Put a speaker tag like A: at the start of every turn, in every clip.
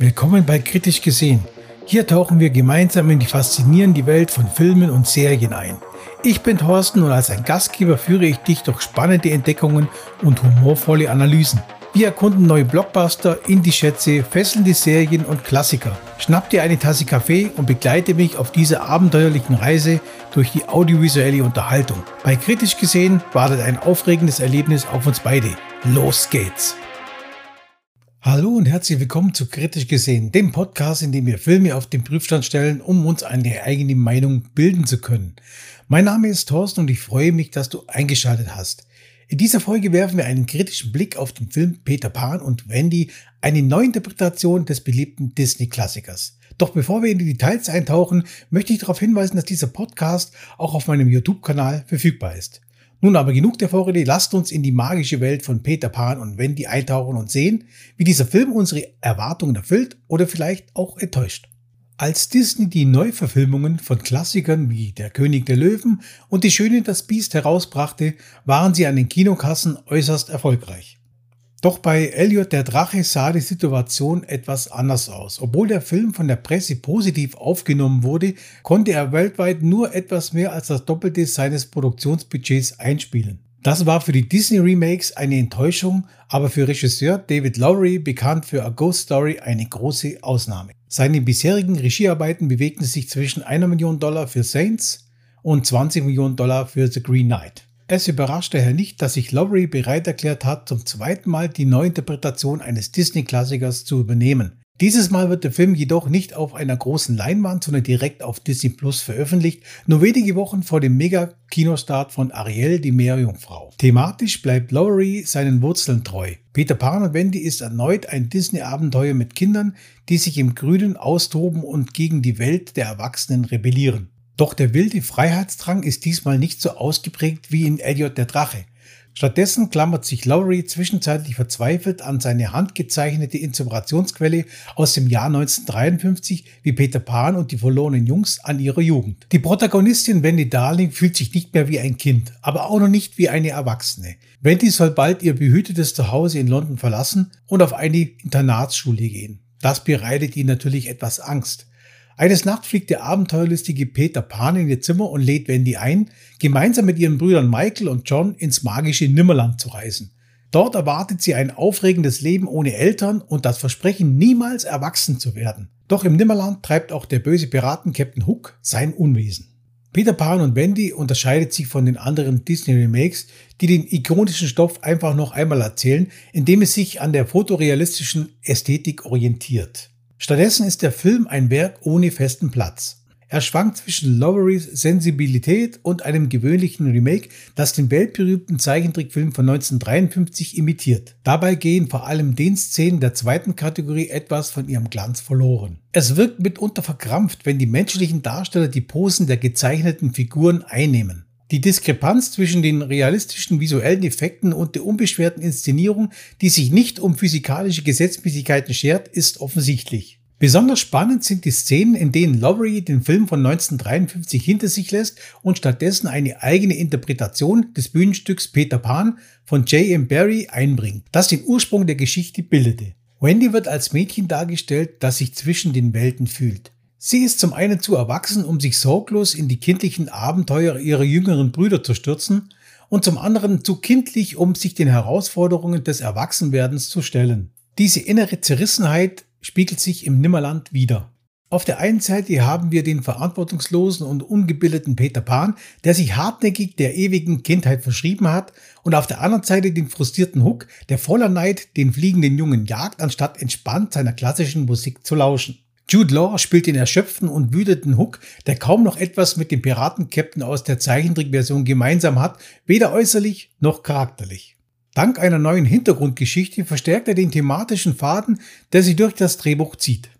A: Willkommen bei Kritisch gesehen. Hier tauchen wir gemeinsam in die faszinierende Welt von Filmen und Serien ein. Ich bin Thorsten und als ein Gastgeber führe ich dich durch spannende Entdeckungen und humorvolle Analysen. Wir erkunden neue Blockbuster, Indie-Schätze, fesselnde Serien und Klassiker. Schnapp dir eine Tasse Kaffee und begleite mich auf dieser abenteuerlichen Reise durch die audiovisuelle Unterhaltung. Bei Kritisch gesehen wartet ein aufregendes Erlebnis auf uns beide. Los geht's! Hallo und herzlich willkommen zu Kritisch gesehen, dem Podcast, in dem wir Filme auf den Prüfstand stellen, um uns eine eigene Meinung bilden zu können. Mein Name ist Thorsten und ich freue mich, dass du eingeschaltet hast. In dieser Folge werfen wir einen kritischen Blick auf den Film Peter Pan und Wendy, eine Neuinterpretation des beliebten Disney-Klassikers. Doch bevor wir in die Details eintauchen, möchte ich darauf hinweisen, dass dieser Podcast auch auf meinem YouTube-Kanal verfügbar ist. Nun aber genug der Vorrede, lasst uns in die magische Welt von Peter Pan und Wendy eintauchen und sehen, wie dieser Film unsere Erwartungen erfüllt oder vielleicht auch enttäuscht. Als Disney die Neuverfilmungen von Klassikern wie Der König der Löwen und Die Schöne das Biest herausbrachte, waren sie an den Kinokassen äußerst erfolgreich. Doch bei Elliot der Drache sah die Situation etwas anders aus. Obwohl der Film von der Presse positiv aufgenommen wurde, konnte er weltweit nur etwas mehr als das Doppelte seines Produktionsbudgets einspielen. Das war für die Disney Remakes eine Enttäuschung, aber für Regisseur David Lowery, bekannt für A Ghost Story, eine große Ausnahme. Seine bisherigen Regiearbeiten bewegten sich zwischen einer Million Dollar für Saints und 20 Millionen Dollar für The Green Knight. Es überrascht daher nicht, dass sich Lowry bereit erklärt hat, zum zweiten Mal die Neuinterpretation eines Disney-Klassikers zu übernehmen. Dieses Mal wird der Film jedoch nicht auf einer großen Leinwand, sondern direkt auf Disney Plus veröffentlicht, nur wenige Wochen vor dem Mega-Kinostart von Ariel, die Meerjungfrau. Thematisch bleibt Lowry seinen Wurzeln treu. Peter Pan und Wendy ist erneut ein Disney-Abenteuer mit Kindern, die sich im Grünen austoben und gegen die Welt der Erwachsenen rebellieren. Doch der wilde Freiheitsdrang ist diesmal nicht so ausgeprägt wie in Elliot der Drache. Stattdessen klammert sich Lowry zwischenzeitlich verzweifelt an seine handgezeichnete Inspirationsquelle aus dem Jahr 1953 wie Peter Pan und die verlorenen Jungs an ihrer Jugend. Die Protagonistin Wendy Darling fühlt sich nicht mehr wie ein Kind, aber auch noch nicht wie eine Erwachsene. Wendy soll bald ihr behütetes Zuhause in London verlassen und auf eine Internatsschule gehen. Das bereitet ihr natürlich etwas Angst. Eines Nachts fliegt der abenteuerlustige Peter Pan in ihr Zimmer und lädt Wendy ein, gemeinsam mit ihren Brüdern Michael und John ins magische Nimmerland zu reisen. Dort erwartet sie ein aufregendes Leben ohne Eltern und das Versprechen, niemals erwachsen zu werden. Doch im Nimmerland treibt auch der böse Piraten Captain Hook sein Unwesen. Peter Pan und Wendy unterscheidet sich von den anderen Disney Remakes, die den ikonischen Stoff einfach noch einmal erzählen, indem es sich an der fotorealistischen Ästhetik orientiert. Stattdessen ist der Film ein Werk ohne festen Platz. Er schwankt zwischen Lowerys Sensibilität und einem gewöhnlichen Remake, das den weltberühmten Zeichentrickfilm von 1953 imitiert. Dabei gehen vor allem den Szenen der zweiten Kategorie etwas von ihrem Glanz verloren. Es wirkt mitunter verkrampft, wenn die menschlichen Darsteller die Posen der gezeichneten Figuren einnehmen. Die Diskrepanz zwischen den realistischen visuellen Effekten und der unbeschwerten Inszenierung, die sich nicht um physikalische Gesetzmäßigkeiten schert, ist offensichtlich. Besonders spannend sind die Szenen, in denen Lowery den Film von 1953 hinter sich lässt und stattdessen eine eigene Interpretation des Bühnenstücks Peter Pan von J.M. Barry einbringt, das den Ursprung der Geschichte bildete. Wendy wird als Mädchen dargestellt, das sich zwischen den Welten fühlt. Sie ist zum einen zu erwachsen, um sich sorglos in die kindlichen Abenteuer ihrer jüngeren Brüder zu stürzen, und zum anderen zu kindlich, um sich den Herausforderungen des Erwachsenwerdens zu stellen. Diese innere Zerrissenheit spiegelt sich im Nimmerland wider. Auf der einen Seite haben wir den verantwortungslosen und ungebildeten Peter Pan, der sich hartnäckig der ewigen Kindheit verschrieben hat, und auf der anderen Seite den frustrierten Hook, der voller Neid den fliegenden Jungen jagt, anstatt entspannt seiner klassischen Musik zu lauschen. Jude Law spielt den erschöpften und wütenden Hook, der kaum noch etwas mit dem Piratenkapitän aus der Zeichentrickversion gemeinsam hat, weder äußerlich noch charakterlich. Dank einer neuen Hintergrundgeschichte verstärkt er den thematischen Faden, der sich durch das Drehbuch zieht.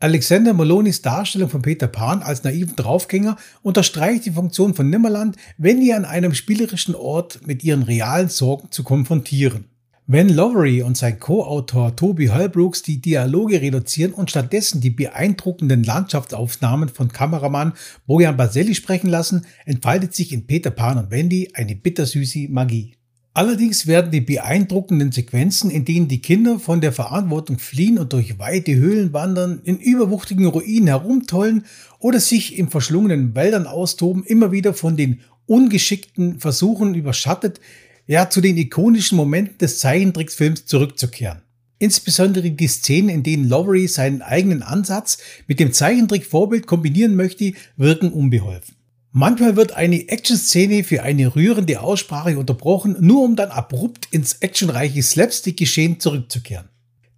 A: Alexander Malonis Darstellung von Peter Pan als naiven Draufgänger unterstreicht die Funktion von Nimmerland, wenn ihr an einem spielerischen Ort mit ihren realen Sorgen zu konfrontieren. Wenn Lowery und sein Co-Autor Toby Holbrooks die Dialoge reduzieren und stattdessen die beeindruckenden Landschaftsaufnahmen von Kameramann Bojan Baselli sprechen lassen, entfaltet sich in Peter Pan und Wendy eine bittersüße Magie. Allerdings werden die beeindruckenden Sequenzen, in denen die Kinder von der Verantwortung fliehen und durch weite Höhlen wandern, in überwuchtigen Ruinen herumtollen oder sich in verschlungenen Wäldern austoben, immer wieder von den ungeschickten Versuchen überschattet, ja zu den ikonischen Momenten des Zeichentricksfilms zurückzukehren. Insbesondere die Szenen, in denen Lowery seinen eigenen Ansatz mit dem Zeichentrickvorbild kombinieren möchte, wirken unbeholfen. Manchmal wird eine Action-Szene für eine rührende Aussprache unterbrochen, nur um dann abrupt ins actionreiche Slapstick-Geschehen zurückzukehren.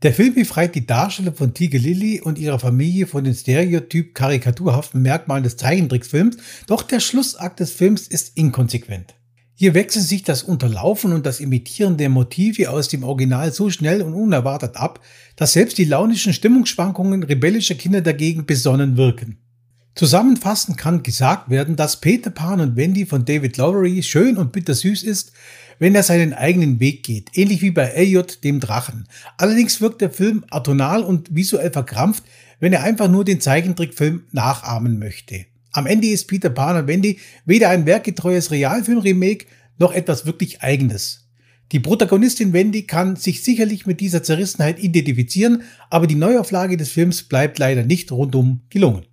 A: Der Film befreit die Darsteller von Tiger Lily und ihrer Familie von den stereotyp karikaturhaften Merkmalen des Zeichentricksfilms, doch der Schlussakt des Films ist inkonsequent. Hier wechseln sich das Unterlaufen und das Imitieren der Motive aus dem Original so schnell und unerwartet ab, dass selbst die launischen Stimmungsschwankungen rebellischer Kinder dagegen besonnen wirken. Zusammenfassend kann gesagt werden, dass Peter Pan und Wendy von David Lowery schön und bittersüß ist, wenn er seinen eigenen Weg geht, ähnlich wie bei Elliot dem Drachen. Allerdings wirkt der Film atonal und visuell verkrampft, wenn er einfach nur den Zeichentrickfilm nachahmen möchte. Am Ende ist Peter Pan und Wendy weder ein werkgetreues Realfilm-Remake noch etwas wirklich eigenes. Die Protagonistin Wendy kann sich sicherlich mit dieser Zerrissenheit identifizieren, aber die Neuauflage des Films bleibt leider nicht rundum gelungen.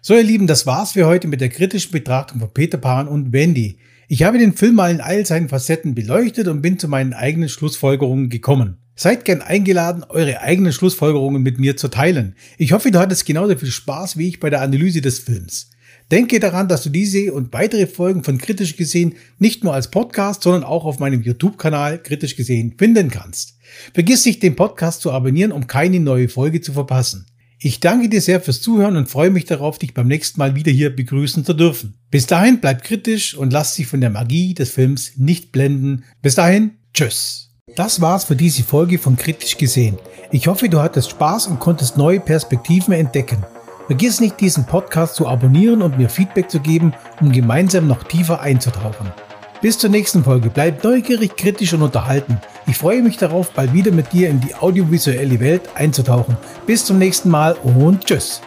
A: So ihr Lieben, das war's für heute mit der kritischen Betrachtung von Peter Pan und Wendy. Ich habe den Film mal in all seinen Facetten beleuchtet und bin zu meinen eigenen Schlussfolgerungen gekommen. Seid gern eingeladen, eure eigenen Schlussfolgerungen mit mir zu teilen. Ich hoffe, du hattest genauso viel Spaß wie ich bei der Analyse des Films. Denke daran, dass du diese und weitere Folgen von Kritisch gesehen nicht nur als Podcast, sondern auch auf meinem YouTube-Kanal Kritisch gesehen finden kannst. Vergiss nicht, den Podcast zu abonnieren, um keine neue Folge zu verpassen. Ich danke dir sehr fürs Zuhören und freue mich darauf, dich beim nächsten Mal wieder hier begrüßen zu dürfen. Bis dahin bleib kritisch und lass dich von der Magie des Films nicht blenden. Bis dahin, tschüss. Das war's für diese Folge von Kritisch gesehen. Ich hoffe, du hattest Spaß und konntest neue Perspektiven entdecken. Vergiss nicht, diesen Podcast zu abonnieren und mir Feedback zu geben, um gemeinsam noch tiefer einzutauchen. Bis zur nächsten Folge. Bleib neugierig, kritisch und unterhalten. Ich freue mich darauf, bald wieder mit dir in die audiovisuelle Welt einzutauchen. Bis zum nächsten Mal und tschüss.